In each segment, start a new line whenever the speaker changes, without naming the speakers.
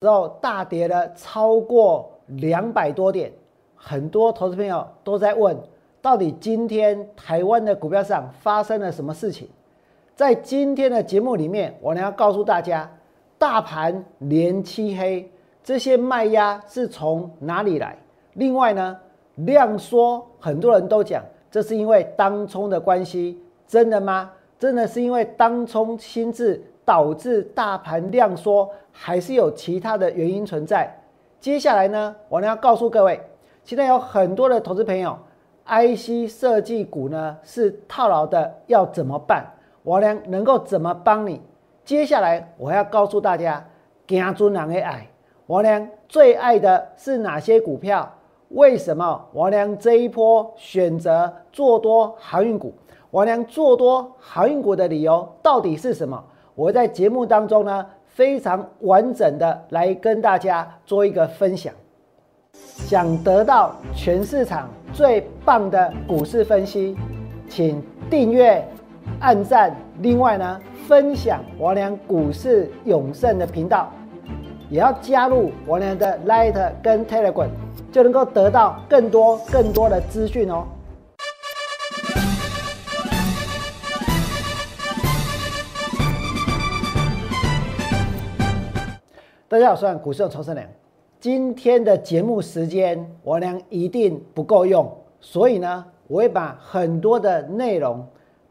之后大跌了超过两百多点，很多投资朋友都在问，到底今天台湾的股票市场发生了什么事情？在今天的节目里面，我呢要告诉大家，大盘连七黑，这些卖压是从哪里来？另外呢，量缩，很多人都讲这是因为当冲的关系，真的吗？真的是因为当冲心智导致大盘量缩，还是有其他的原因存在？接下来呢，我呢要告诉各位，现在有很多的投资朋友，IC 设计股呢是套牢的，要怎么办？我良能够怎么帮你？接下来我要告诉大家，行尊人的爱，我良最爱的是哪些股票？为什么我良这一波选择做多航运股？我良做多航运股的理由到底是什么？我在节目当中呢，非常完整的来跟大家做一个分享。想得到全市场最棒的股市分析，请订阅。按赞，另外呢，分享王良股市永胜的频道，也要加入王良的 Light 跟 Telegram，就能够得到更多更多的资讯哦。大家好，我是股市的曹生良。今天的节目时间，王良一定不够用，所以呢，我会把很多的内容。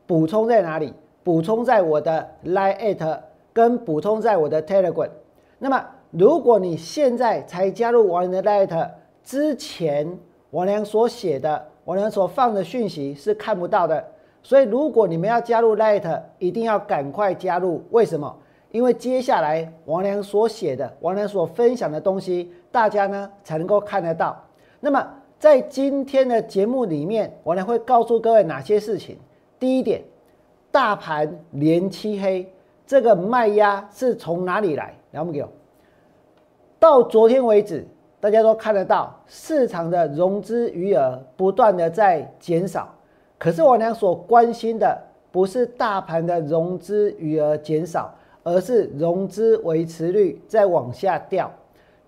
补充在哪里？补充在我的 Line 跟补充在我的 Telegram。那么，如果你现在才加入王良的 Line 之前，王良所写的、王良所放的讯息是看不到的。所以，如果你们要加入 Line，一定要赶快加入。为什么？因为接下来王良所写的、王良所分享的东西，大家呢才能够看得到。那么，在今天的节目里面，王良会告诉各位哪些事情。第一点，大盘连七黑，这个卖压是从哪里来？来，我们给，到昨天为止，大家都看得到市场的融资余额不断的在减少。可是我俩所关心的不是大盘的融资余额减少，而是融资维持率在往下掉。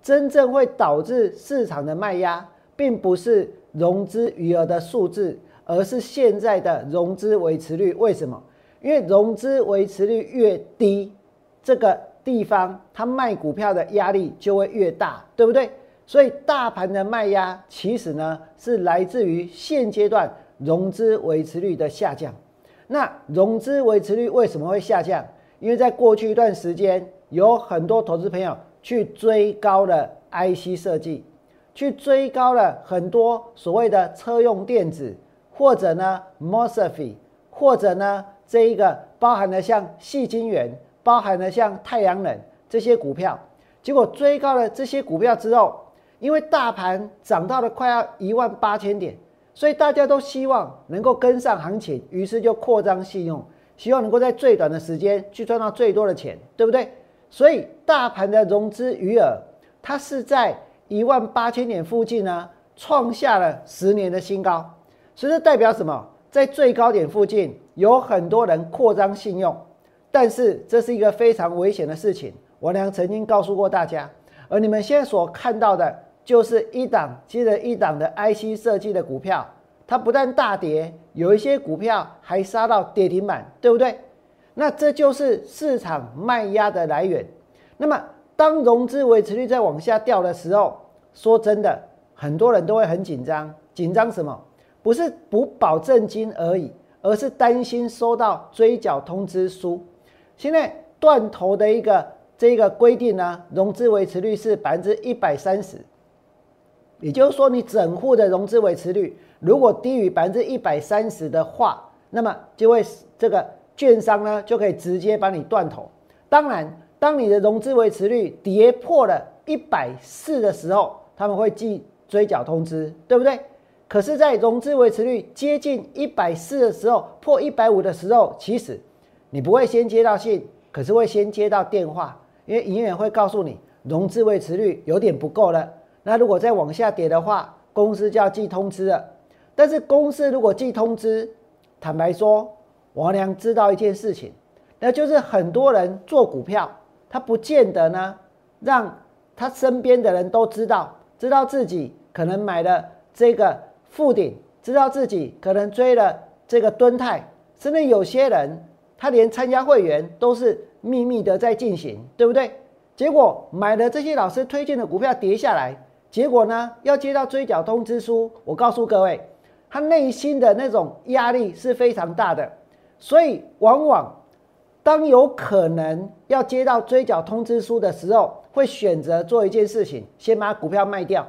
真正会导致市场的卖压，并不是融资余额的数字。而是现在的融资维持率，为什么？因为融资维持率越低，这个地方它卖股票的压力就会越大，对不对？所以大盘的卖压其实呢是来自于现阶段融资维持率的下降。那融资维持率为什么会下降？因为在过去一段时间，有很多投资朋友去追高了 IC 设计，去追高了很多所谓的车用电子。或者呢 m o s f e 或者呢，这一个包含了像细晶圆，包含了像太阳能这些股票，结果追高了这些股票之后，因为大盘涨到了快要一万八千点，所以大家都希望能够跟上行情，于是就扩张信用，希望能够在最短的时间去赚到最多的钱，对不对？所以大盘的融资余额，它是在一万八千点附近呢，创下了十年的新高。所以这代表什么？在最高点附近有很多人扩张信用，但是这是一个非常危险的事情。我俩曾经告诉过大家，而你们现在所看到的，就是一档接着一档的 IC 设计的股票，它不但大跌，有一些股票还杀到跌停板，对不对？那这就是市场卖压的来源。那么当融资维持率在往下掉的时候，说真的，很多人都会很紧张，紧张什么？不是补保证金而已，而是担心收到追缴通知书。现在断头的一个这个规定呢，融资维持率是百分之一百三十，也就是说，你整户的融资维持率如果低于百分之一百三十的话，那么就会这个券商呢就可以直接帮你断头。当然，当你的融资维持率跌破了一百四的时候，他们会寄追缴通知，对不对？可是，在融资维持率接近一百四的时候，破一百五的时候，其实你不会先接到信，可是会先接到电话，因为营业员会告诉你融资维持率有点不够了。那如果再往下跌的话，公司就要寄通知了。但是公司如果寄通知，坦白说，王良知道一件事情，那就是很多人做股票，他不见得呢让他身边的人都知道，知道自己可能买了这个富鼎，知道自己可能追了这个敦泰，甚至有些人他连参加会员都是秘密的在进行，对不对？结果买了这些老师推荐的股票跌下来，结果呢要接到追缴通知书，我告诉各位，他内心的那种压力是非常大的，所以往往当有可能要接到追缴通知书的时候，会选择做一件事情，先把股票卖掉，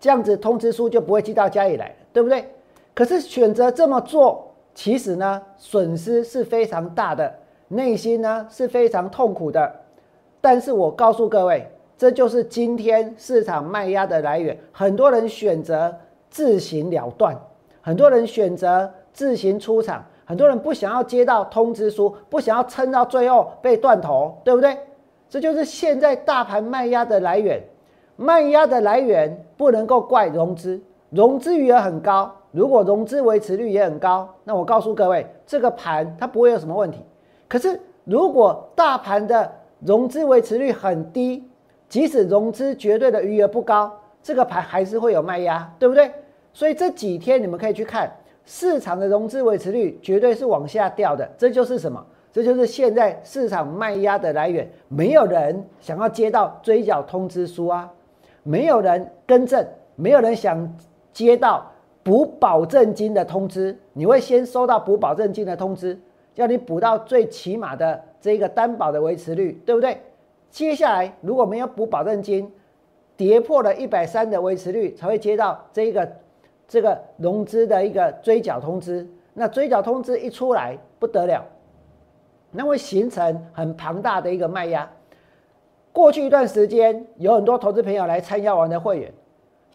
这样子通知书就不会寄到家里来了，对不对？可是选择这么做，其实呢损失是非常大的，内心呢是非常痛苦的。但是我告诉各位，这就是今天市场卖压的来源。很多人选择自行了断，很多人选择自行出场，很多人不想要接到通知书，不想要撑到最后被断头，对不对？这就是现在大盘卖压的来源。卖压的来源不能够怪融资，融资余额很高，如果融资维持率也很高，那我告诉各位，这个盘它不会有什么问题。可是如果大盘的融资维持率很低，即使融资绝对的余额不高，这个盘还是会有卖压，对不对？所以这几天你们可以去看市场的融资维持率绝对是往下掉的，这就是什么？这就是现在市场卖压的来源。没有人想要接到追缴通知书啊，没有人更正，没有人想接到补保证金的通知。你会先收到补保证金的通知，叫你补到最起码的。这个担保的维持率对不对？接下来如果没有补保证金，跌破了一百三的维持率，才会接到这个这个融资的一个追缴通知。那追缴通知一出来不得了，那会形成很庞大的一个卖压。过去一段时间，有很多投资朋友来参加我的会员，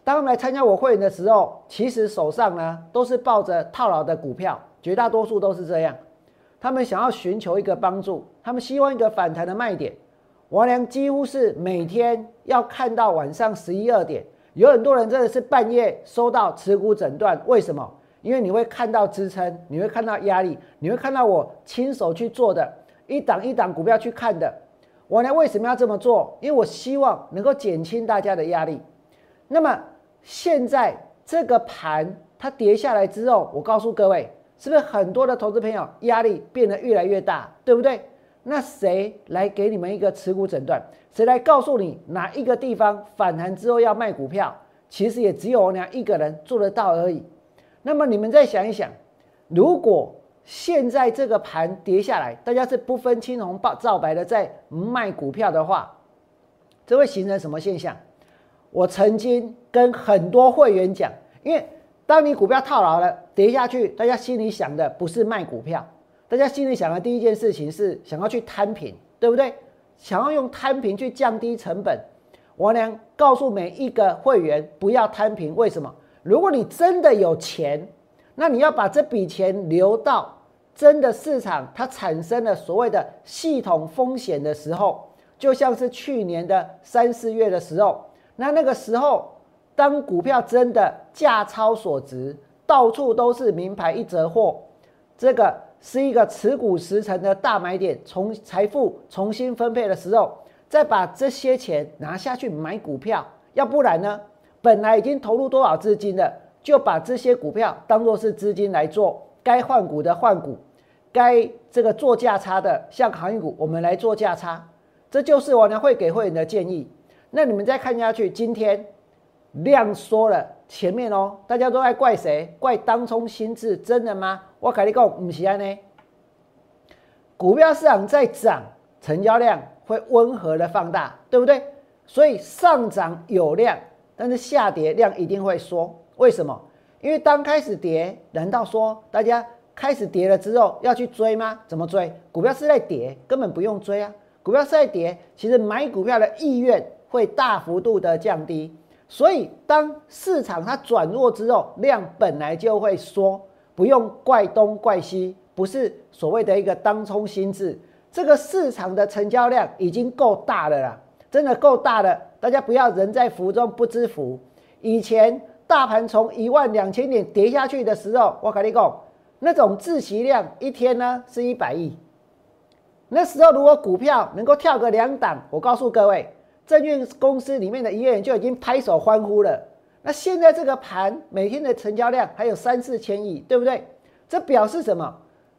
当来参加我会员的时候，其实手上呢都是抱着套牢的股票，绝大多数都是这样。他们想要寻求一个帮助，他们希望一个反弹的卖点。王良几乎是每天要看到晚上十一二点，有很多人真的是半夜收到持股诊断。为什么？因为你会看到支撑，你会看到压力，你会看到我亲手去做的一档一档股票去看的。我呢为什么要这么做？因为我希望能够减轻大家的压力。那么现在这个盘它跌下来之后，我告诉各位。是不是很多的投资朋友压力变得越来越大，对不对？那谁来给你们一个持股诊断？谁来告诉你哪一个地方反弹之后要卖股票？其实也只有我俩一个人做得到而已。那么你们再想一想，如果现在这个盘跌下来，大家是不分青红皂白的在卖股票的话，这会形成什么现象？我曾经跟很多会员讲，因为。当你股票套牢了，跌下去，大家心里想的不是卖股票，大家心里想的第一件事情是想要去摊平，对不对？想要用摊平去降低成本。我娘告诉每一个会员不要摊平，为什么？如果你真的有钱，那你要把这笔钱留到真的市场，它产生了所谓的系统风险的时候，就像是去年的三四月的时候，那那个时候。当股票真的价超所值，到处都是名牌一折货，这个是一个持股十成的大买点，从财富重新分配的时候，再把这些钱拿下去买股票，要不然呢，本来已经投入多少资金了，就把这些股票当做是资金来做，该换股的换股，该这个做价差的，像航运股，我们来做价差，这就是我呢会给会员的建议。那你们再看下去，今天。量缩了，前面哦，大家都在怪谁？怪当冲心智，真的吗？我跟你讲，不是安呢。股票市场在涨，成交量会温和的放大，对不对？所以上涨有量，但是下跌量一定会缩。为什么？因为当开始跌，难道说大家开始跌了之后要去追吗？怎么追？股票是在跌，根本不用追啊。股票是在跌，其实买股票的意愿会大幅度的降低。所以，当市场它转弱之后，量本来就会缩，不用怪东怪西，不是所谓的一个当冲心智。这个市场的成交量已经够大了啦，真的够大了。大家不要人在福中不知福。以前大盘从一万两千点跌下去的时候，我跟你讲，那种自息量一天呢是一百亿。那时候如果股票能够跳个两档，我告诉各位。证券公司里面的营业员就已经拍手欢呼了。那现在这个盘每天的成交量还有三四千亿，对不对？这表示什么？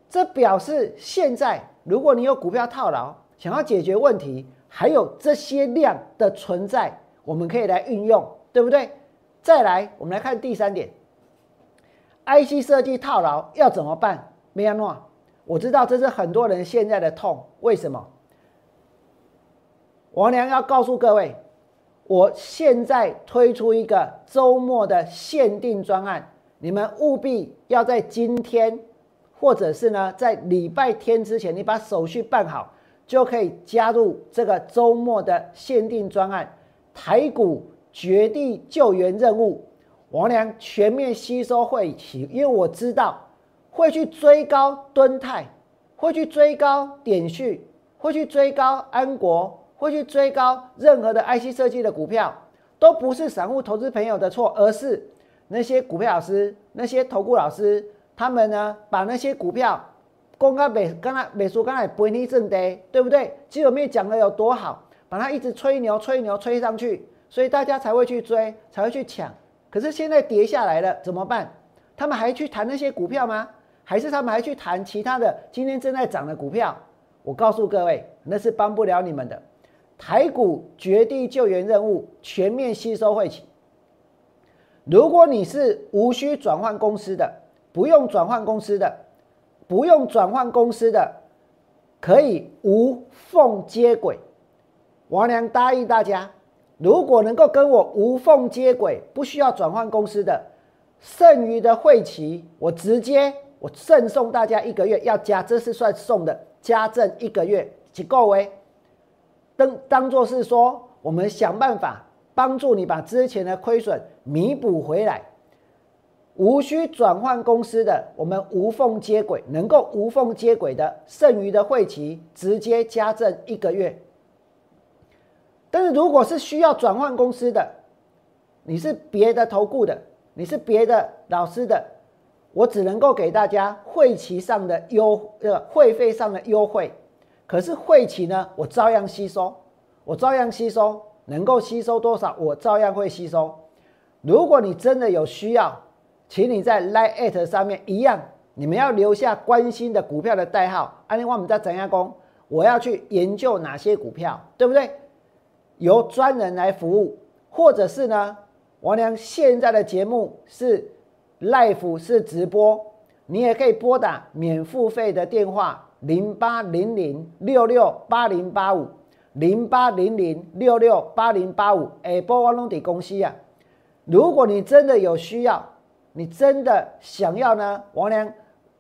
这表示现在如果你有股票套牢，想要解决问题，还有这些量的存在，我们可以来运用，对不对？再来，我们来看第三点，IC 设计套牢要怎么办？没安诺，我知道这是很多人现在的痛，为什么？王良要告诉各位，我现在推出一个周末的限定专案，你们务必要在今天，或者是呢在礼拜天之前，你把手续办好，就可以加入这个周末的限定专案——台股绝地救援任务。王良全面吸收会期，因为我知道会去追高敦泰，会去追高点序，会去追高安国。会去追高任何的 IC 设计的股票，都不是散户投资朋友的错，而是那些股票老师、那些投顾老师，他们呢把那些股票公开美，刚才美叔刚才不一正的，对不对？基本面讲的有多好，把它一直吹牛、吹牛、吹上去，所以大家才会去追，才会去抢。可是现在跌下来了，怎么办？他们还去谈那些股票吗？还是他们还去谈其他的今天正在涨的股票？我告诉各位，那是帮不了你们的。台股绝地救援任务全面吸收会起。如果你是无需转换公司的，不用转换公司的，不用转换公司的，可以无缝接轨。王良答应大家，如果能够跟我无缝接轨，不需要转换公司的，剩余的会期我直接我赠送大家一个月，要加这是算送的，加赠一个月，几够为？当当做是说，我们想办法帮助你把之前的亏损弥补回来，无需转换公司的，我们无缝接轨，能够无缝接轨的，剩余的会期直接加赠一个月。但是如果是需要转换公司的，你是别的投顾的，你是别的老师的，我只能够给大家会期上的优呃会费上的优惠。可是会期呢，我照样吸收，我照样吸收，能够吸收多少，我照样会吸收。如果你真的有需要，请你在 Line at 上面一样，你们要留下关心的股票的代号。安利我们在怎样工？我要去研究哪些股票，对不对？由专人来服务，或者是呢，王良现在的节目是 Live 是直播，你也可以拨打免付费的电话。零八零零六六八零八五，零八零零六六八零八五，哎，波瓦隆迪公司啊！如果你真的有需要，你真的想要呢，王良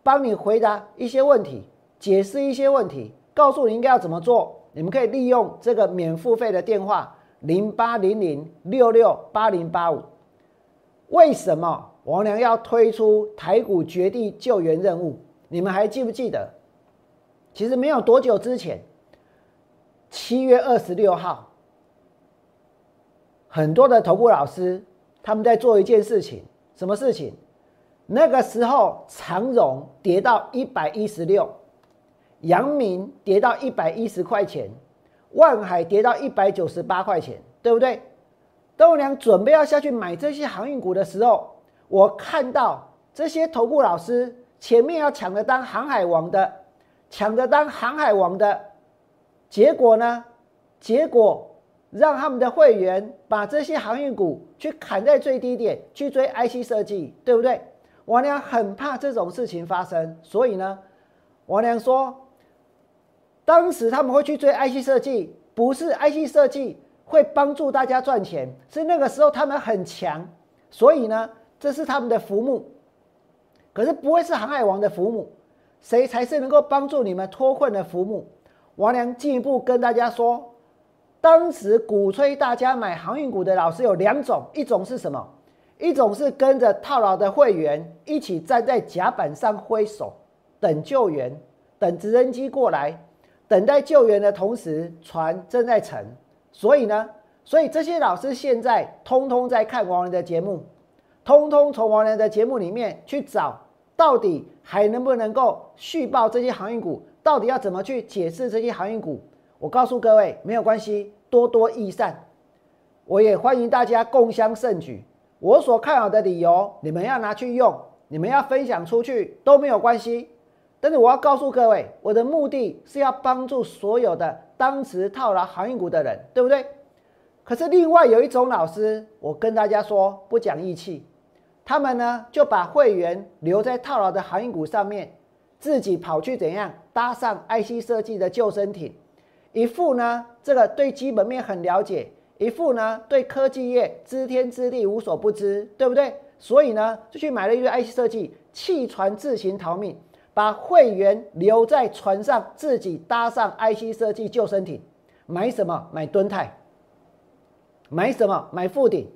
帮你回答一些问题，解释一些问题，告诉你应该要怎么做。你们可以利用这个免付费的电话零八零零六六八零八五。为什么王良要推出台股绝地救援任务？你们还记不记得？其实没有多久之前，七月二十六号，很多的头部老师他们在做一件事情，什么事情？那个时候长荣跌到一百一十六，阳明跌到一百一十块钱，万海跌到一百九十八块钱，对不对？豆娘准备要下去买这些航运股的时候，我看到这些头部老师前面要抢着当航海王的。抢着当航海王的结果呢？结果让他们的会员把这些航运股去砍在最低点，去追 IC 设计，对不对？王良很怕这种事情发生，所以呢，王良说，当时他们会去追 IC 设计，不是 IC 设计会帮助大家赚钱，是那个时候他们很强，所以呢，这是他们的福木，可是不会是航海王的福木。谁才是能够帮助你们脱困的福木？王良进一步跟大家说，当时鼓吹大家买航运股的老师有两种，一种是什么？一种是跟着套牢的会员一起站在甲板上挥手等救援，等直升机过来，等待救援的同时，船正在沉。所以呢，所以这些老师现在通通在看王良的节目，通通从王良的节目里面去找。到底还能不能够续报这些航运股？到底要怎么去解释这些航运股？我告诉各位，没有关系，多多益善。我也欢迎大家共襄盛举。我所看好的理由，你们要拿去用，你们要分享出去都没有关系。但是我要告诉各位，我的目的是要帮助所有的当时套牢航运股的人，对不对？可是另外有一种老师，我跟大家说不讲义气，他们呢就把会员留在套牢的航运股上面，自己跑去怎样搭上 IC 设计的救生艇，一副呢这个对基本面很了解。一副呢，对科技业知天知地无所不知，对不对？所以呢，就去买了一个 IC 设计，弃船自行逃命，把会员留在船上，自己搭上 IC 设计救生艇，买什么？买敦泰，买什么？买富鼎，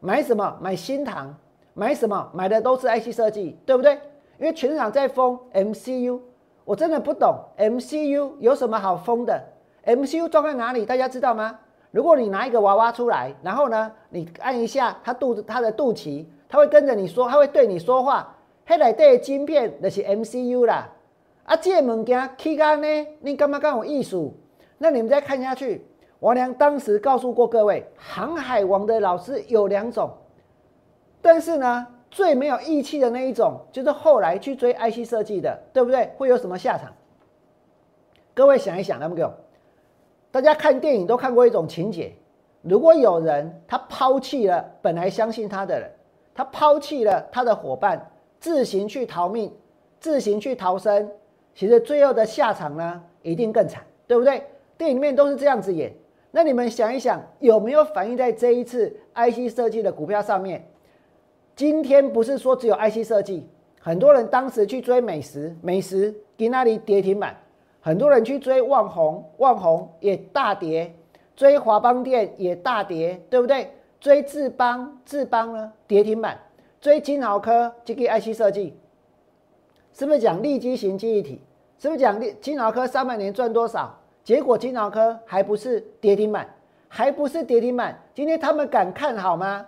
买什么？买新唐，买什么？买的都是 IC 设计，对不对？因为全场在封 MCU，我真的不懂 MCU 有什么好封的？MCU 装在哪里？大家知道吗？如果你拿一个娃娃出来，然后呢，你按一下它肚子、它的肚脐，它会跟着你说，它会对你说话。黑来的晶片那是 MCU 啦，啊，这物件起干呢？你干嘛干我艺术？那你们再看下去，王良当时告诉过各位，航海王的老师有两种，但是呢，最没有义气的那一种，就是后来去追 IC 设计的，对不对？会有什么下场？各位想一想，来不给我。大家看电影都看过一种情节：如果有人他抛弃了本来相信他的人，他抛弃了他的伙伴，自行去逃命，自行去逃生，其实最后的下场呢，一定更惨，对不对？电影里面都是这样子演。那你们想一想，有没有反映在这一次 IC 设计的股票上面？今天不是说只有 IC 设计，很多人当时去追美食，美食给那里跌停板。很多人去追旺宏，旺宏也大跌；追华邦电也大跌，对不对？追智邦，智邦呢跌停板；追金豪科，这个 IC 设计，是不是讲立基型记忆体？是不是讲立金豪科上半年赚多少？结果金豪科还不是跌停板，还不是跌停板。今天他们敢看好吗？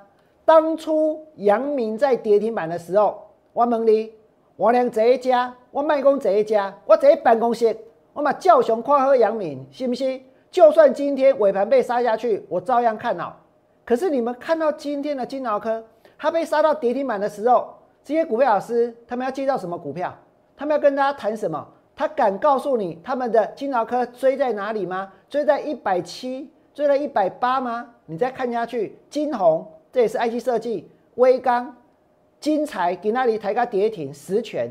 当初阳明在跌停板的时候，我问你，我俩这一家，我卖公这一家，我这一办公室。我把叫熊夸喝杨敏，信不信？就算今天尾盘被杀下去，我照样看好。可是你们看到今天的金脑科，它被杀到跌停板的时候，这些股票老师他们要介绍什么股票？他们要跟大家谈什么？他敢告诉你他们的金脑科追在哪里吗？追在一百七，追在一百八吗？你再看下去，金红这也是 IC 设计，微刚、金彩给那里抬个跌停，实权。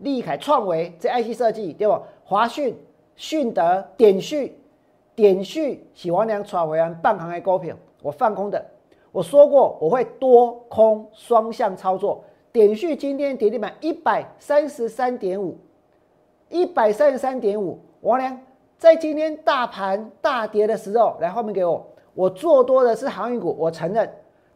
利凯创维这 IC 设计对不？华讯、迅德、点旭、点旭喜王良创维安半行的股票，我放空的。我说过我会多空双向操作。点旭今天跌停板一百三十三点五，一百三十三点五。王良在今天大盘大跌的时候，来后面给我，我做多的是航运股，我承认。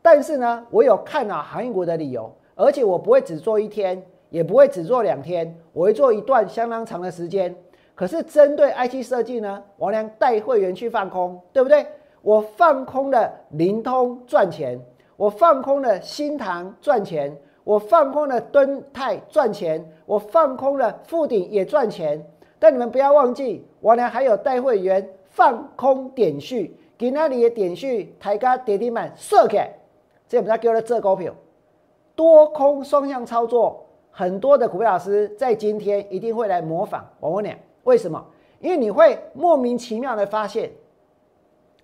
但是呢，我有看好航运股的理由，而且我不会只做一天。也不会只做两天，我会做一段相当长的时间。可是针对 IC 设计呢，王良带会员去放空，对不对？我放空了灵通赚钱，我放空了新塘赚钱，我放空了敦泰赚钱，我放空了富鼎也赚钱。但你们不要忘记，王良还有带会员放空点序，给那里的点序抬高跌停板射给，这我们叫了这股票多空双向操作。很多的股票老师在今天一定会来模仿我问你，为什么？因为你会莫名其妙的发现，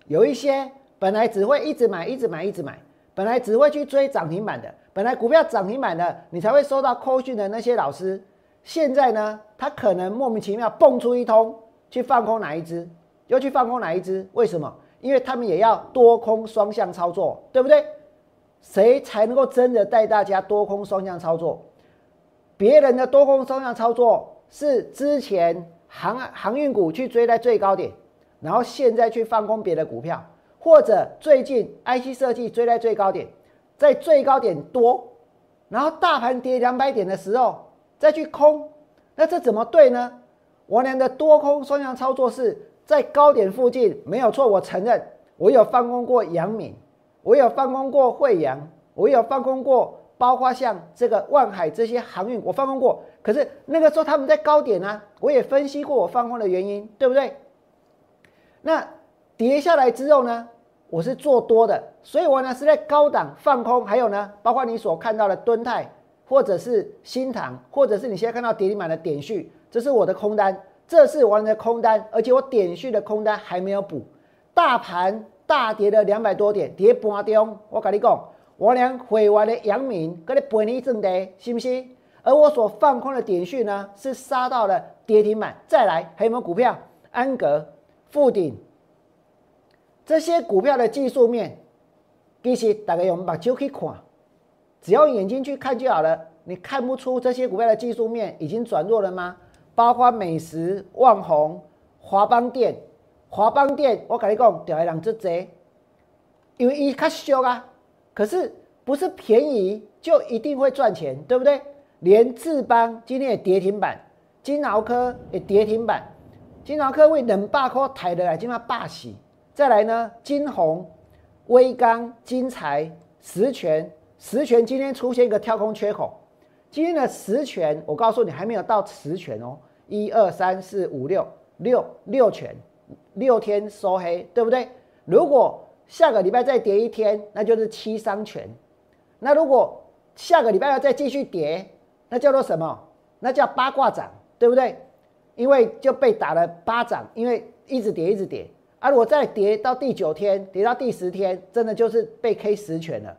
有一些本来只会一直买、一直买、一直买，本来只会去追涨停板的，本来股票涨停板的，你才会收到扣讯的那些老师，现在呢，他可能莫名其妙蹦出一通去放空哪一只，又去放空哪一只？为什么？因为他们也要多空双向操作，对不对？谁才能够真的带大家多空双向操作？别人的多空双向操作是之前航航运股去追在最高点，然后现在去放空别的股票，或者最近 IC 设计追在最高点，在最高点多，然后大盘跌两百点的时候再去空，那这怎么对呢？我俩的多空双向操作是在高点附近没有错，我承认我有放空过阳明，我有放空过惠阳，我有放空过。包括像这个万海这些航运，我放空过。可是那个时候他们在高点呢，我也分析过我放空的原因，对不对？那跌下来之后呢，我是做多的，所以我呢是在高档放空。还有呢，包括你所看到的敦泰，或者是新塘，或者是你现在看到跌停板的点序，这是我的空单，这是我的空单，而且我点序的空单还没有补。大盘大跌了两百多点，跌半中，我跟你讲，我连会完的阳明跟你赔你一阵的，是不是？而我所放空的点序呢，是杀到了跌停板。再来，还有没有股票？安格、富鼎这些股票的技术面，其实大家用把就可以看，只要眼睛去看就好了。你看不出这些股票的技术面已经转弱了吗？包括美食、旺宏、华邦电、华邦电，我跟你讲，掉一两只贼，因为一较俗啊。可是不是便宜就一定会赚钱，对不对？连智邦今天也跌停板，金豪科也跌停板，金豪科为冷霸科抬的来，今嘛霸起。再来呢，金红、威刚、金财、实权、实权今天出现一个跳空缺口。今天的十权，我告诉你还没有到十权哦，一二三四五六六六权，六天收黑，对不对？如果下个礼拜再跌一天，那就是七伤拳。那如果下个礼拜要再继续跌，那叫做什么？那叫八卦掌，对不对？因为就被打了巴掌，因为一直跌，一直跌。而我再跌到第九天，跌到第十天，真的就是被 K 十拳了。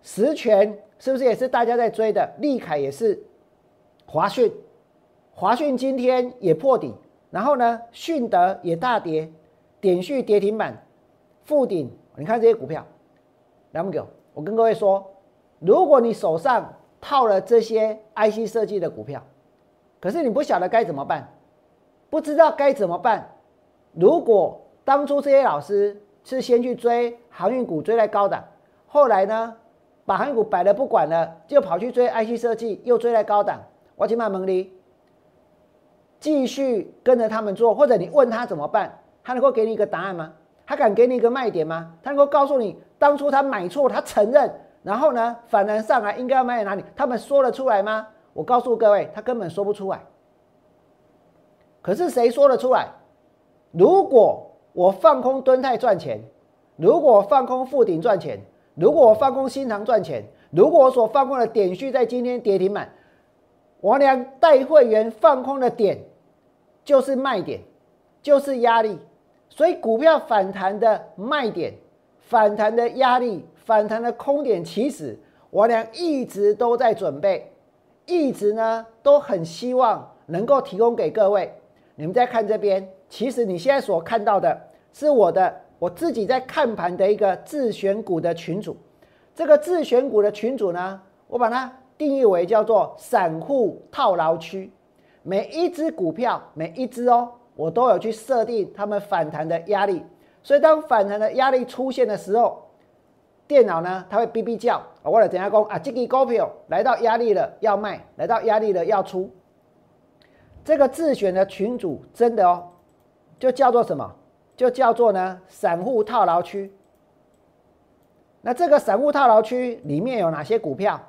十拳是不是也是大家在追的？利凯也是，华讯，华讯今天也破底，然后呢，迅德也大跌，点序跌停板，附顶，你看这些股票，两百九，我跟各位说，如果你手上，套了这些 IC 设计的股票，可是你不晓得该怎么办，不知道该怎么办。如果当初这些老师是先去追航运股，追在高档，后来呢，把航运股摆了不管了，就跑去追 IC 设计，又追在高档，我请问蒙你，继续跟着他们做，或者你问他怎么办，他能够给你一个答案吗？他敢给你一个卖点吗？他能够告诉你当初他买错，他承认。然后呢，反弹上来应该要卖在哪里？他们说得出来吗？我告诉各位，他根本说不出来。可是谁说得出来？如果我放空蹲泰赚钱，如果我放空富鼎赚钱，如果我放空新塘赚钱，如果我所放空的点序在今天跌停板，我俩带会员放空的点就是卖点，就是压力。所以股票反弹的卖点，反弹的压力。反弹的空点，其实我俩一直都在准备，一直呢都很希望能够提供给各位。你们再看这边，其实你现在所看到的是我的我自己在看盘的一个自选股的群组。这个自选股的群组呢，我把它定义为叫做散户套牢区。每一只股票，每一只哦，我都有去设定它们反弹的压力。所以当反弹的压力出现的时候，电脑呢，它会哔哔叫啊！我来等下讲啊，这个股票来到压力了要卖，来到压力了要出。这个自选的群主真的哦，就叫做什么？就叫做呢散户套牢区。那这个散户套牢区里面有哪些股票？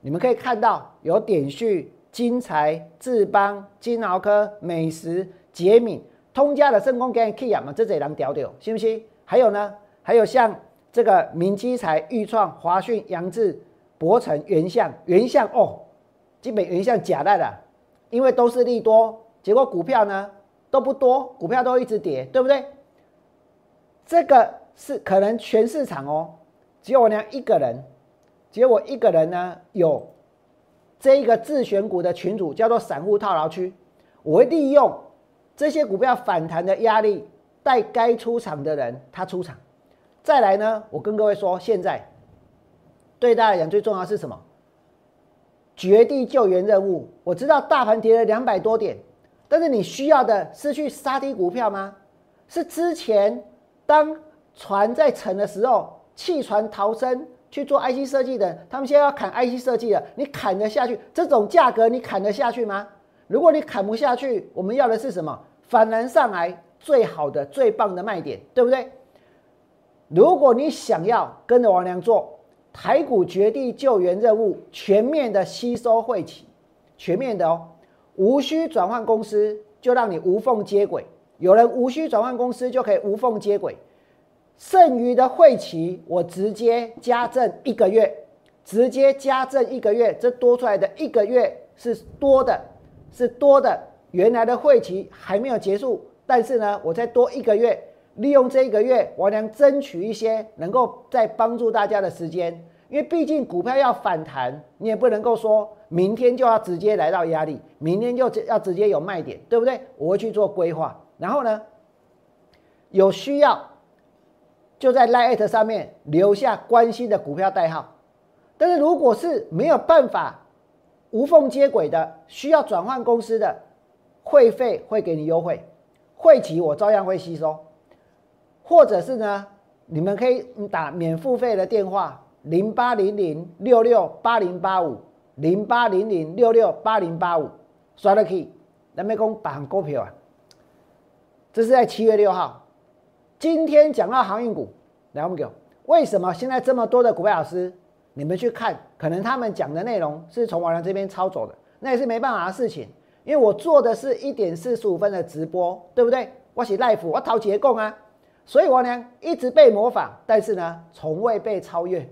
你们可以看到有点序、金财、智邦、金鳌科、美食、捷敏、通家的圣功跟 K 啊嘛，这几人屌屌，信不信？还有呢，还有像。这个明基材、豫创、华讯、扬智、博成、原相、原相哦，基本原相假的了，因为都是利多，结果股票呢都不多，股票都一直跌，对不对？这个是可能全市场哦，只有我娘一个人，只有我一个人呢有这一个自选股的群主，叫做散户套牢区，我会利用这些股票反弹的压力，带该出场的人他出场。再来呢，我跟各位说，现在对大家来讲最重要是什么？绝地救援任务。我知道大盘跌了两百多点，但是你需要的是去杀低股票吗？是之前当船在沉的时候弃船逃生去做 IC 设计的，他们现在要砍 IC 设计了，你砍得下去？这种价格你砍得下去吗？如果你砍不下去，我们要的是什么？反弹上来最好的、最棒的卖点，对不对？如果你想要跟着王良做台股绝地救援任务，全面的吸收汇企，全面的哦，无需转换公司就让你无缝接轨。有人无需转换公司就可以无缝接轨。剩余的会期我直接加赠一个月，直接加赠一个月，这多出来的一个月是多的，是多的。原来的会期还没有结束，但是呢，我再多一个月，利用这一个月，我能争取一些能够再帮助大家的时间。因为毕竟股票要反弹，你也不能够说明天就要直接来到压力，明天就要直接有卖点，对不对？我会去做规划，然后呢，有需要就在 Lite 上面留下关心的股票代号。但是如果是没有办法无缝接轨的，需要转换公司的。会费会给你优惠，会期我照样会吸收，或者是呢，你们可以打免付费的电话零八零零六六八零八五零八零零六六八零八五，刷了可以，那没讲绑股票啊，这是在七月六号，今天讲到航运股，来我们讲为什么现在这么多的股票老师，你们去看，可能他们讲的内容是从网上这边抄走的，那也是没办法的事情。因为我做的是一点四十五分的直播，对不对？我写 life，我讨结供啊，所以我呢一直被模仿，但是呢从未被超越。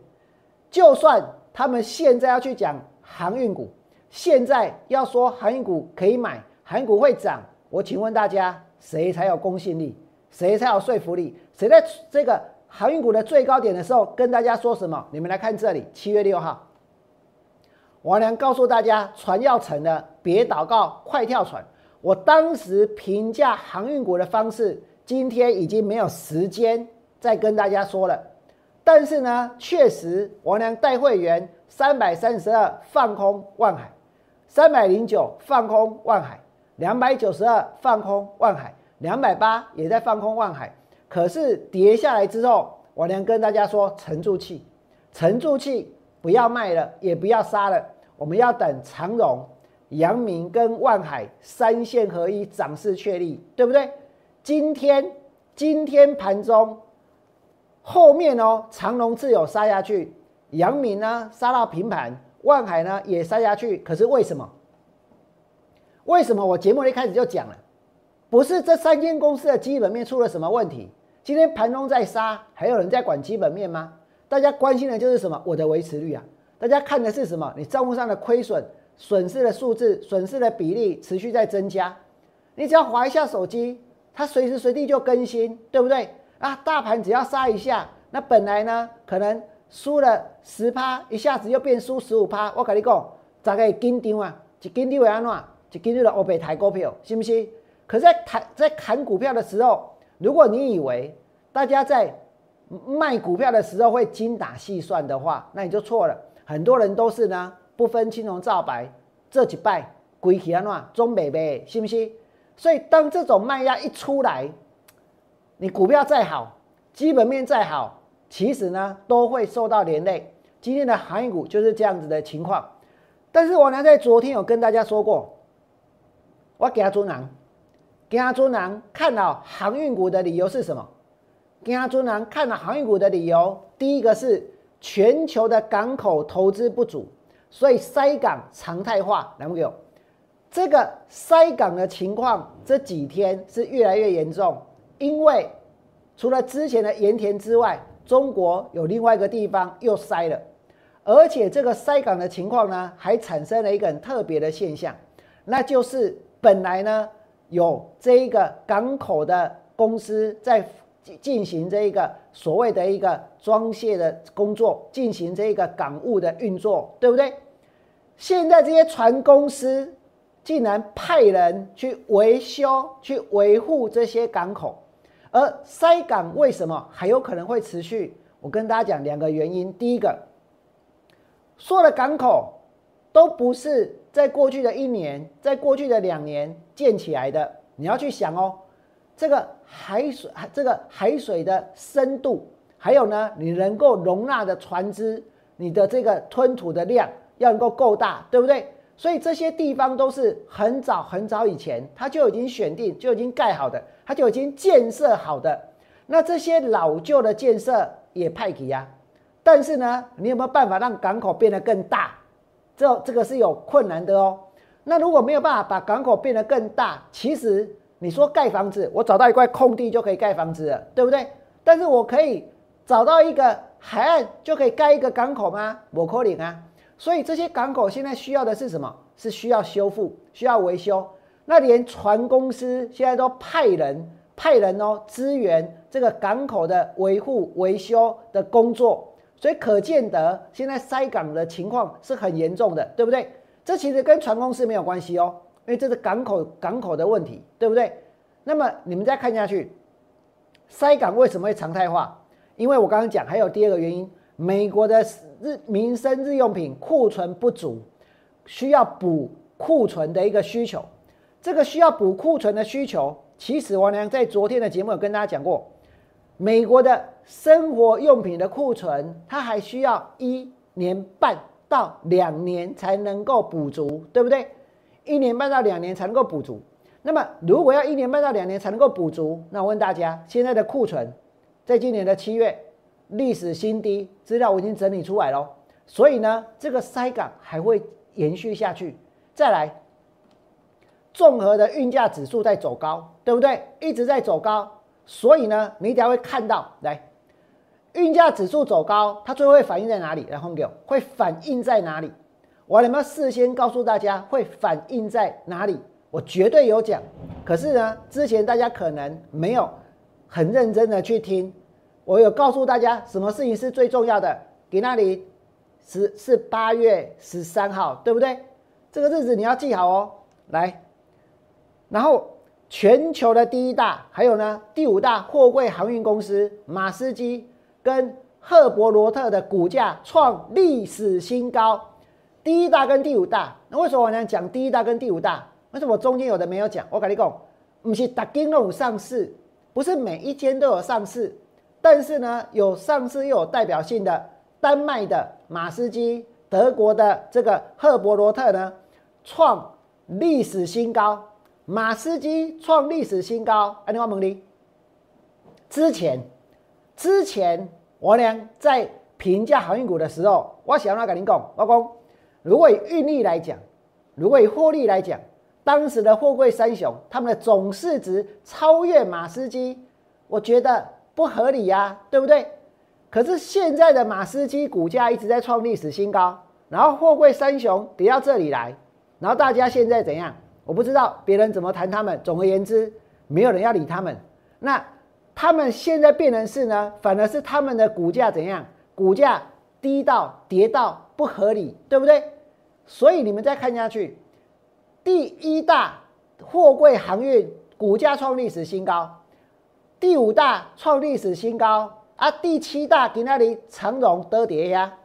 就算他们现在要去讲航运股，现在要说航运股可以买，航运股会涨，我请问大家，谁才有公信力？谁才有说服力？谁在这个航运股的最高点的时候跟大家说什么？你们来看这里，七月六号。王良告诉大家，船要沉了，别祷告，快跳船。我当时评价航运股的方式，今天已经没有时间再跟大家说了。但是呢，确实，王良带会员三百三十二放空万海，三百零九放空万海，两百九十二放空万海，两百八也在放空万海。可是跌下来之后，王良跟大家说，沉住气，沉住气。不要卖了，也不要杀了，我们要等长荣、阳明跟万海三线合一，涨势确立，对不对？今天今天盘中后面哦，长荣自有杀下去，阳明呢杀到平盘，万海呢也杀下去，可是为什么？为什么我节目一开始就讲了，不是这三间公司的基本面出了什么问题？今天盘中在杀，还有人在管基本面吗？大家关心的就是什么？我的维持率啊！大家看的是什么？你账户上的亏损、损失的数字、损失的比例持续在增加。你只要划一下手机，它随时随地就更新，对不对？啊，大盘只要杀一下，那本来呢可能输了十趴，一下子又变输十五趴。我跟你讲，大概紧张啊，一紧张会安怎？一紧张的欧北抬股票，信不信？可是在谈在砍股票的时候，如果你以为大家在卖股票的时候会精打细算的话，那你就错了。很多人都是呢，不分青红皂白，这几拜归起安怎中北北，信不信？所以当这种卖压一出来，你股票再好，基本面再好，其实呢都会受到连累。今天的航运股就是这样子的情况。但是我呢在昨天有跟大家说过，我给他做囊，给他做囊，看到航运股的理由是什么？跟阿朱南看了航运股的理由，第一个是全球的港口投资不足，所以塞港常态化。来，没有这个塞港的情况，这几天是越来越严重。因为除了之前的盐田之外，中国有另外一个地方又塞了，而且这个塞港的情况呢，还产生了一个很特别的现象，那就是本来呢有这一个港口的公司在。进行这一个所谓的一个装卸的工作，进行这一个港务的运作，对不对？现在这些船公司竟然派人去维修、去维护这些港口，而塞港为什么还有可能会持续？我跟大家讲两个原因。第一个，所有的港口都不是在过去的一年、在过去的两年建起来的，你要去想哦。这个海水，这个海水的深度，还有呢，你能够容纳的船只，你的这个吞吐的量要能够够大，对不对？所以这些地方都是很早很早以前，它就已经选定，就已经盖好的，它就已经建设好的。那这些老旧的建设也派给呀，但是呢，你有没有办法让港口变得更大？这这个是有困难的哦。那如果没有办法把港口变得更大，其实。你说盖房子，我找到一块空地就可以盖房子了，对不对？但是我可以找到一个海岸就可以盖一个港口吗？我可能啊。所以这些港口现在需要的是什么？是需要修复、需要维修。那连船公司现在都派人派人哦支援这个港口的维护维修的工作。所以可见得现在塞港的情况是很严重的，对不对？这其实跟船公司没有关系哦，因为这是港口港口的问题，对不对？那么你们再看下去，塞港为什么会常态化？因为我刚刚讲还有第二个原因，美国的日民生日用品库存不足，需要补库存的一个需求。这个需要补库存的需求，其实王良在昨天的节目有跟大家讲过。美国的生活用品的库存，它还需要一年半到两年才能够补足，对不对？一年半到两年才能够补足。那么，如果要一年半到两年才能够补足，那我问大家，现在的库存，在今年的七月历史新低，资料我已经整理出来了。所以呢，这个塞港还会延续下去。再来，综合的运价指数在走高，对不对？一直在走高。所以呢，你等下会看到，来，运价指数走高，它最后会反映在哪里？来，红我，会反映在哪里？我有没有事先告诉大家会反映在哪里？我绝对有讲。可是呢，之前大家可能没有很认真的去听。我有告诉大家，什么事情是最重要的？给那里十是八月十三号，对不对？这个日子你要记好哦。来，然后。全球的第一大，还有呢，第五大货柜航运公司马斯基跟赫伯罗特的股价创历史新高。第一大跟第五大，那为什么我想讲第一大跟第五大？为什么中间有的没有讲？我跟你讲，不是大金都有上市，不是每一间都有上市，但是呢，有上市又有代表性的丹麦的马斯基、德国的这个赫伯罗特呢，创历史新高。马斯基创历史新高，安利华蒙利。之前，之前我俩在评价航运股的时候，我想要跟您讲，我讲，如果以运力来讲，如果以获利来讲，当时的货柜三雄他们的总市值超越马斯基，我觉得不合理呀，对不对？可是现在的马斯基股价一直在创历史新高，然后货柜三雄跌到这里来，然后大家现在怎样？我不知道别人怎么谈他们。总而言之，没有人要理他们。那他们现在变成是呢？反而是他们的股价怎样？股价低到跌到不合理，对不对？所以你们再看下去，第一大货柜航运股价创历史新高，第五大创历史新高啊，第七大给那里长荣得跌呀，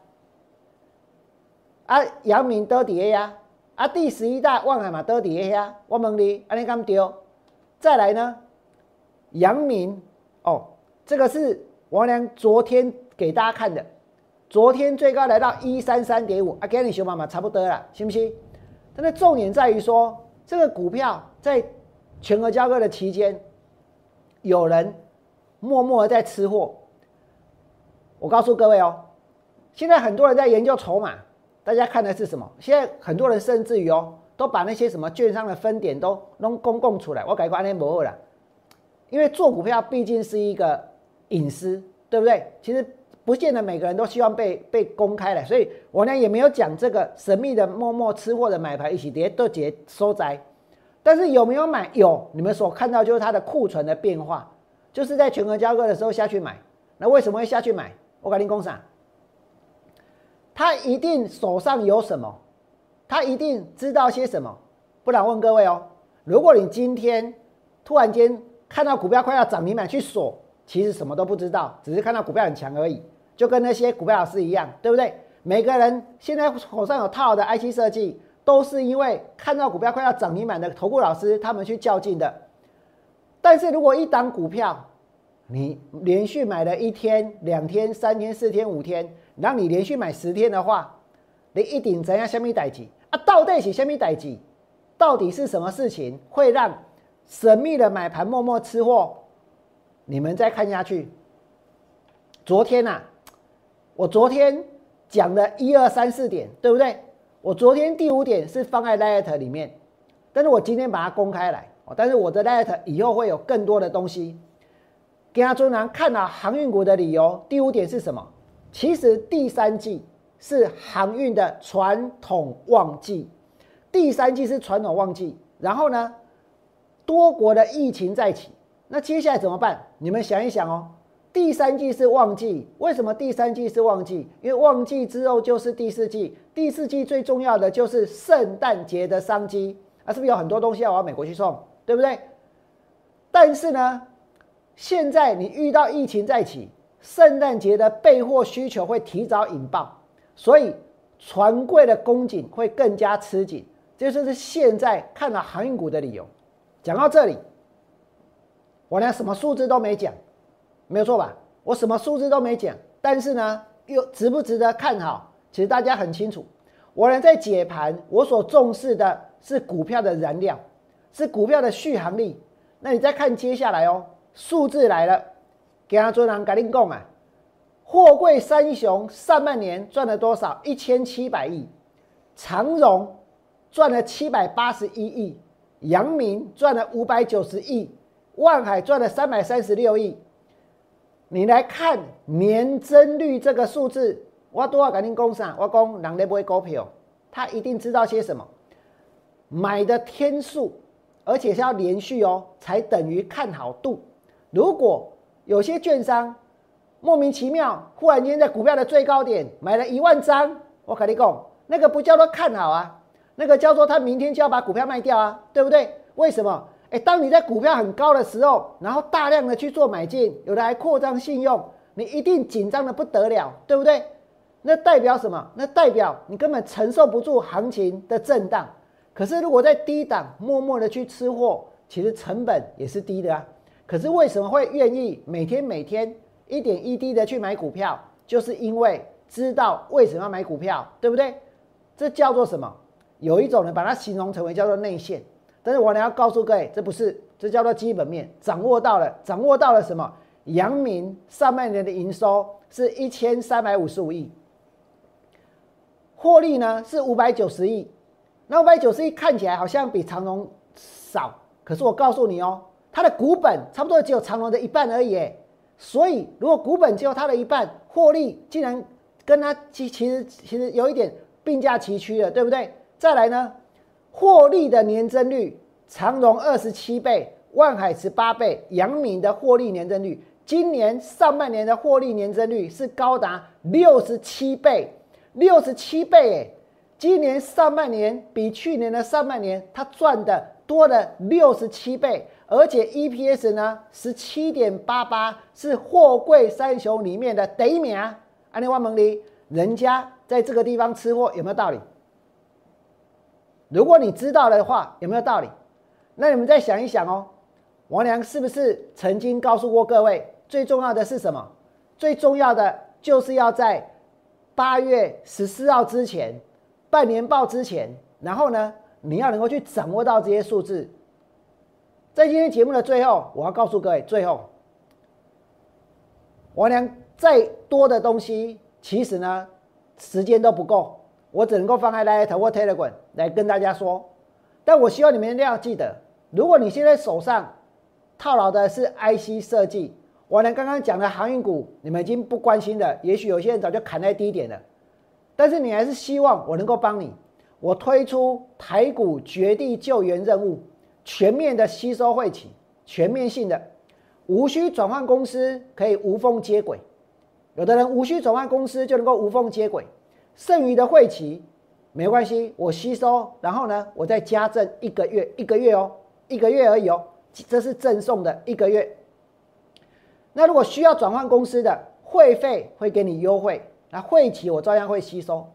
啊，阳明得跌呀。啊，第十一大望海嘛都底下，我问你，安尼敢丢？再来呢？阳明哦，这个是王良昨天给大家看的，昨天最高来到一三三点五，啊，跟你熊妈妈差不多了，信不信？但是重点在于说，这个股票在全额交割的期间，有人默默的在吃货。我告诉各位哦，现在很多人在研究筹码。大家看的是什么？现在很多人甚至于哦，都把那些什么券商的分点都弄公共出来。我改过安联博了，因为做股票毕竟是一个隐私，对不对？其实不见得每个人都希望被被公开的，所以我呢也没有讲这个神秘的默默吃货的买牌一起跌都结收窄。但是有没有买？有，你们所看到就是它的库存的变化，就是在全额交割的时候下去买。那为什么会下去买？我改定工厂。他一定手上有什么，他一定知道些什么，不然问各位哦，如果你今天突然间看到股票快要涨停板去锁，其实什么都不知道，只是看到股票很强而已，就跟那些股票老师一样，对不对？每个人现在手上有套的 IC 设计，都是因为看到股票快要涨停板的投顾老师他们去较劲的。但是如果一档股票，你连续买了一天、两天、三天、四天、五天。让你连续买十天的话，你一定怎样？虾米代志啊？到底是虾米代志？到底是什么事情会让神秘的买盘默默吃货？你们再看下去。昨天呐，我昨天讲的一二三四点，对不对？我昨天第五点是放在 Light 里面，但是我今天把它公开来。但是我的 Light 以后会有更多的东西。阿尊南看了航运股的理由，第五点是什么？其实第三季是航运的传统旺季，第三季是传统旺季。然后呢，多国的疫情再起，那接下来怎么办？你们想一想哦。第三季是旺季，为什么第三季是旺季？因为旺季之后就是第四季，第四季最重要的就是圣诞节的商机啊，是不是有很多东西要往美国去送，对不对？但是呢，现在你遇到疫情再起，圣诞节的备货需求会提早引爆，所以船柜的供给会更加吃紧，这就是现在看了航运股的理由。讲到这里，我连什么数字都没讲。没有错吧？我什么数字都没讲，但是呢，又值不值得看好？其实大家很清楚。我呢在解盘，我所重视的是股票的燃料，是股票的续航力。那你再看接下来哦，数字来了，给他做人赶紧讲啊！货柜三雄上半年赚了多少？一千七百亿。长荣赚了七百八十一亿，阳明赚了五百九十亿，万海赚了三百三十六亿。你来看年增率这个数字，我多少赶紧攻上？我讲人类不会股票，他一定知道些什么。买的天数，而且是要连续哦，才等于看好度。如果有些券商莫名其妙忽然间在股票的最高点买了一万张，我跟你讲，那个不叫做看好啊，那个叫做他明天就要把股票卖掉啊，对不对？为什么？哎，当你在股票很高的时候，然后大量的去做买进，有的还扩张信用，你一定紧张的不得了，对不对？那代表什么？那代表你根本承受不住行情的震荡。可是如果在低档默默的去吃货，其实成本也是低的啊。可是为什么会愿意每天每天一点一滴的去买股票？就是因为知道为什么要买股票，对不对？这叫做什么？有一种人把它形容成为叫做内线。但是我呢要告诉各位，这不是，这叫做基本面，掌握到了，掌握到了什么？阳明上半年的营收是一千三百五十五亿，获利呢是五百九十亿，那五百九十亿看起来好像比长荣少，可是我告诉你哦，它的股本差不多只有长隆的一半而已，所以如果股本只有它的一半，获利竟然跟它其其实其实有一点并驾齐驱了，对不对？再来呢？获利的年增率，长隆二十七倍，万海十八倍，阳明的获利年增率，今年上半年的获利年增率是高达六十七倍，六十七倍诶，今年上半年比去年的上半年，它赚的多了六十七倍，而且 EPS 呢十七点八八，是货柜三雄里面的第一名啊！安利万蒙里，人家在这个地方吃货有没有道理？如果你知道的话，有没有道理？那你们再想一想哦，王良是不是曾经告诉过各位，最重要的是什么？最重要的就是要在八月十四号之前，半年报之前，然后呢，你要能够去掌握到这些数字。在今天节目的最后，我要告诉各位，最后，王良再多的东西，其实呢，时间都不够。我只能够放开来投或 Telegram 来跟大家说，但我希望你们一定要记得，如果你现在手上套牢的是 IC 设计，我呢刚刚讲的航运股，你们已经不关心的，也许有些人早就砍在低点了，但是你还是希望我能够帮你，我推出台股绝地救援任务，全面的吸收汇企，全面性的，无需转换公司可以无缝接轨，有的人无需转换公司就能够无缝接轨。剩余的会期没关系，我吸收，然后呢，我再加赠一个月，一个月哦，一个月而已哦，这是赠送的一个月。那如果需要转换公司的会费会给你优惠，那会期我照样会吸收。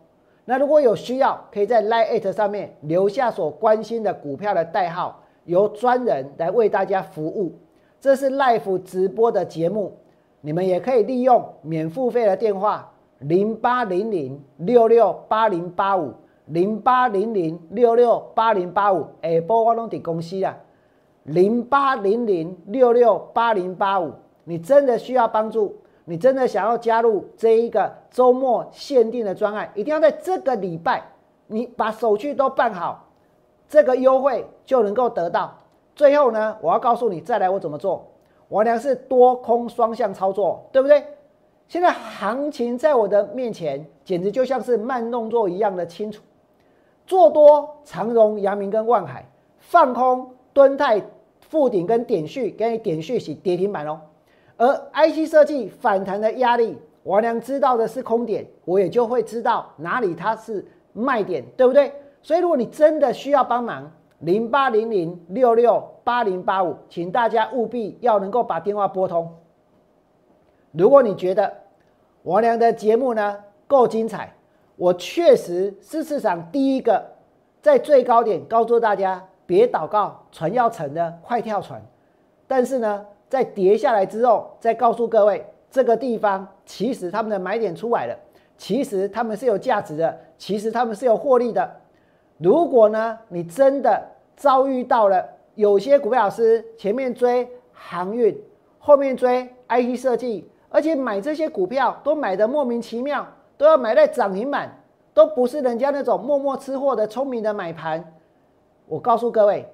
那如果有需要，可以在 Line 上面留下所关心的股票的代号，由专人来为大家服务。这是 Life 直播的节目，你们也可以利用免付费的电话。零八零零六六八零八五，零八零零六六八零八五，下波我拢伫公司啊。零八零零六六八零八五，你真的需要帮助，你真的想要加入这一个周末限定的专案，一定要在这个礼拜，你把手续都办好，这个优惠就能够得到。最后呢，我要告诉你，再来我怎么做。王良是多空双向操作，对不对？现在行情在我的面前，简直就像是慢动作一样的清楚。做多长荣、阳明跟万海，放空敦泰、富鼎跟点序，给你点序洗跌停板哦。而 IC 设计反弹的压力，王良知道的是空点，我也就会知道哪里它是卖点，对不对？所以如果你真的需要帮忙，零八零零六六八零八五，请大家务必要能够把电话拨通。如果你觉得王良的节目呢够精彩，我确实是市场第一个在最高点告诉大家别祷告船要沉的快跳船，但是呢，在跌下来之后，再告诉各位这个地方其实他们的买点出来了，其实他们是有价值的，其实他们是有获利的。如果呢，你真的遭遇到了有些股票老师前面追航运，后面追 IT 设计。而且买这些股票都买的莫名其妙，都要买在涨停板，都不是人家那种默默吃货的聪明的买盘。我告诉各位，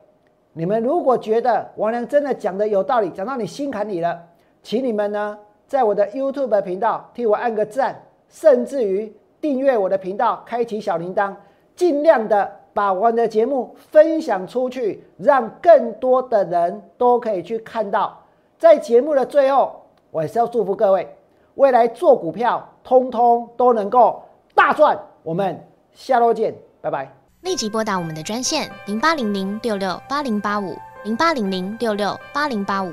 你们如果觉得王良真的讲的有道理，讲到你心坎里了，请你们呢在我的 YouTube 频道替我按个赞，甚至于订阅我的频道，开启小铃铛，尽量的把我们的节目分享出去，让更多的人都可以去看到。在节目的最后。我还是要祝福各位，未来做股票，通通都能够大赚。我们下周见，拜拜。
立即拨打我们的专线零八零零六六八零八五零八零零六六八零八五